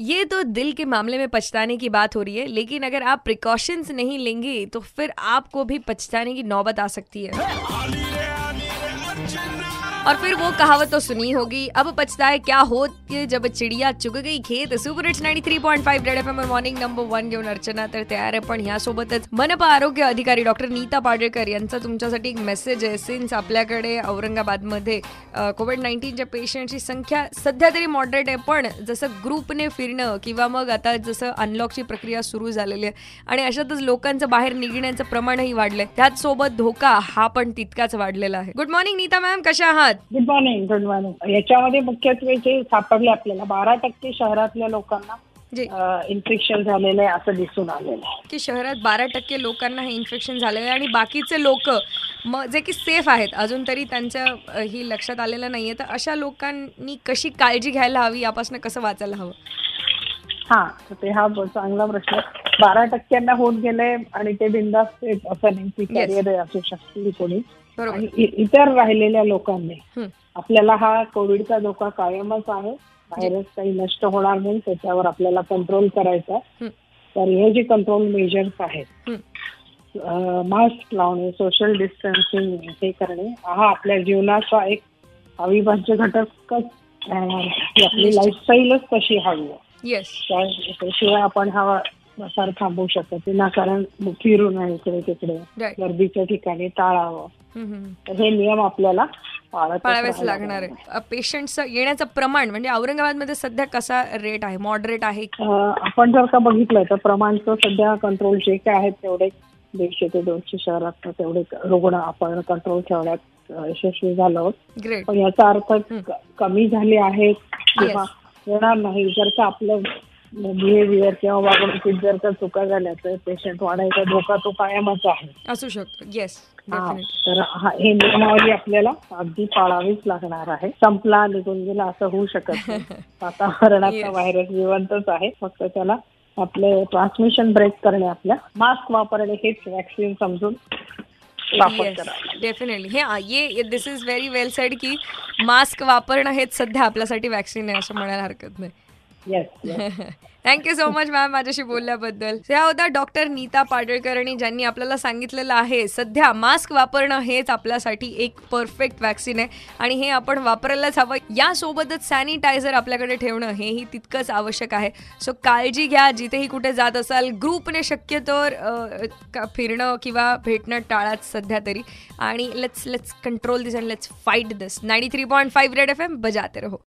ये तो दिल के मामले में पछताने की बात हो रही है लेकिन अगर आप प्रिकॉशंस नहीं लेंगे तो फिर आपको भी पछताने की नौबत आ सकती है। और फिर वो कहावत तो सुनी होगी। अब पछताए क्या होत की जब चिडिया चुग गई खेत? Super hits 93.5 three point five red F M morning number one घेऊन अर्चना तर तयार आहे पण ह्यासोबतच मनपा आरोग्य अधिकारी डॉक्टर नीता पाडळकर यांचा तुमच्यासाठी एक मेसेज आहे. सिन्स आपल्याकडे औरंगाबादमध्ये कोविड नाईन्टीनच्या पेशंटची संख्या सध्या तरी मॉडरेट आहे पण जसं ग्रुपने फिरणं किंवा मग आता जसं अनलॉकची प्रक्रिया सुरू झालेली आहे आणि अशातच लोकांचं बाहेर निघण्याचं प्रमाणही वाढलंय त्याच सोबत धोका हा पण तितकाच वाढलेला आहे. गुड मॉर्निंग नीता मॅम कशा आहात? Good morning good morning. याच्यामध्ये मुख्यत्वे जे सापडले आपल्याला बारा टक्के शहरातल्या लोकांना इन्फेक्शन झालेलं आहे असं दिसून आलेलं आहे. की शहरात बारा टक्के लोकांना हे इन्फेक्शन झालेलं आहे आणि बाकीचे लोक मग जे की सेफ आहेत अजून तरी त्यांच्या ही लक्षात आलेलं नाहीये. तर अशा लोकांनी कशी काळजी घ्यायला हवी यापासून कसं वाचायला हवं? हा ते हा चांगला प्रश्न. बारा टक्क्यांना होऊन गेले आणि ते बिंदास्त आहेत असं नाही की. कॅरियर असू शकतील कोणी आणि इतर राहिलेल्या लोकांनी. आपल्याला हा कोविडचा धोका कायमच आहे व्हायरस काही नष्ट होणार नाही त्याच्यावर आपल्याला कंट्रोल करायचा. तर हे जे कंट्रोल मेजर्स आहेत. मास्क लावणे सोशल डिस्टन्सिंग हे करणे हा आपल्या जीवनाचा एक अविभाज्य घटकच राहणार आपली. लाईफस्टाईलच तशी हवी आहे त्याशिवाय आपण हा प्रसार थांबवू शकत नाही. विनाकारण फिरू नये इकडे तिकडे. गर्दीच्या ठिकाणी टाळावं. तर हे नियम आपल्याला पाळावेच लागणार. आहे पेशंटचं येण्याचं प्रमाण म्हणजे औरंगाबादमध्ये सध्या कसा रेट आहे? मॉडरेट आहे? आपण जर का बघितलं तर प्रमाणचं सध्या कंट्रोल जे काय आहेत तेवढे दीडशे ते दोनशे शहरात तेवढे रुग्ण आपण कंट्रोल ठेवण्यात यशस्वी झालो आहोत. पण याचा अर्थ कमी झाले आहेत किंवा. येणार नाही. जर का आपलं बिहेवियर किंवा वागणुकीत जर का चुका झाल्या तर पेशंट वाढायचा धोका तो कायमच आहे. असू शकतो. येस हा, तर हा- नियमावली आपल्याला अगदी पाळावीच लागणार आहे. संपला निघून गेला असं होऊ शकत वातावरणाचा Yes. व्हायरस जिवंतच आहे. फक्त त्याला आपले ट्रान्समिशन ब्रेक करणे आपल्या मास्क वापरणे हेच वॅक्सिन समजून डेफिनेटली हे ये this is very well said की मास्क वापरणं हेच सध्या आपल्यासाठी वॅक्सिन आहे असं म्हणायला हरकत नाही. थँक्यू सो मच मॅम माझ्याशी बोलल्याबद्दल. त्या होत्या डॉक्टर नीता पाडळकरणी ज्यांनी आपल्याला सांगितलेलं आहे सध्या मास्क वापरणं हेच आपल्यासाठी एक परफेक्ट वॅक्सिन आहे. आणि हे आपण वापरायलाच हवं. यासोबतच सॅनिटायझर आपल्याकडे ठेवणं हेही तितकंच आवश्यक आहे. सो काळजी घ्या जिथेही कुठे जात असाल ग्रुपने शक्यतोवर फिरणं किंवा भेटणं टाळाच सध्या तरी. आणि let's let's control this and let's fight this ninety three point five red F M बजाते रहो.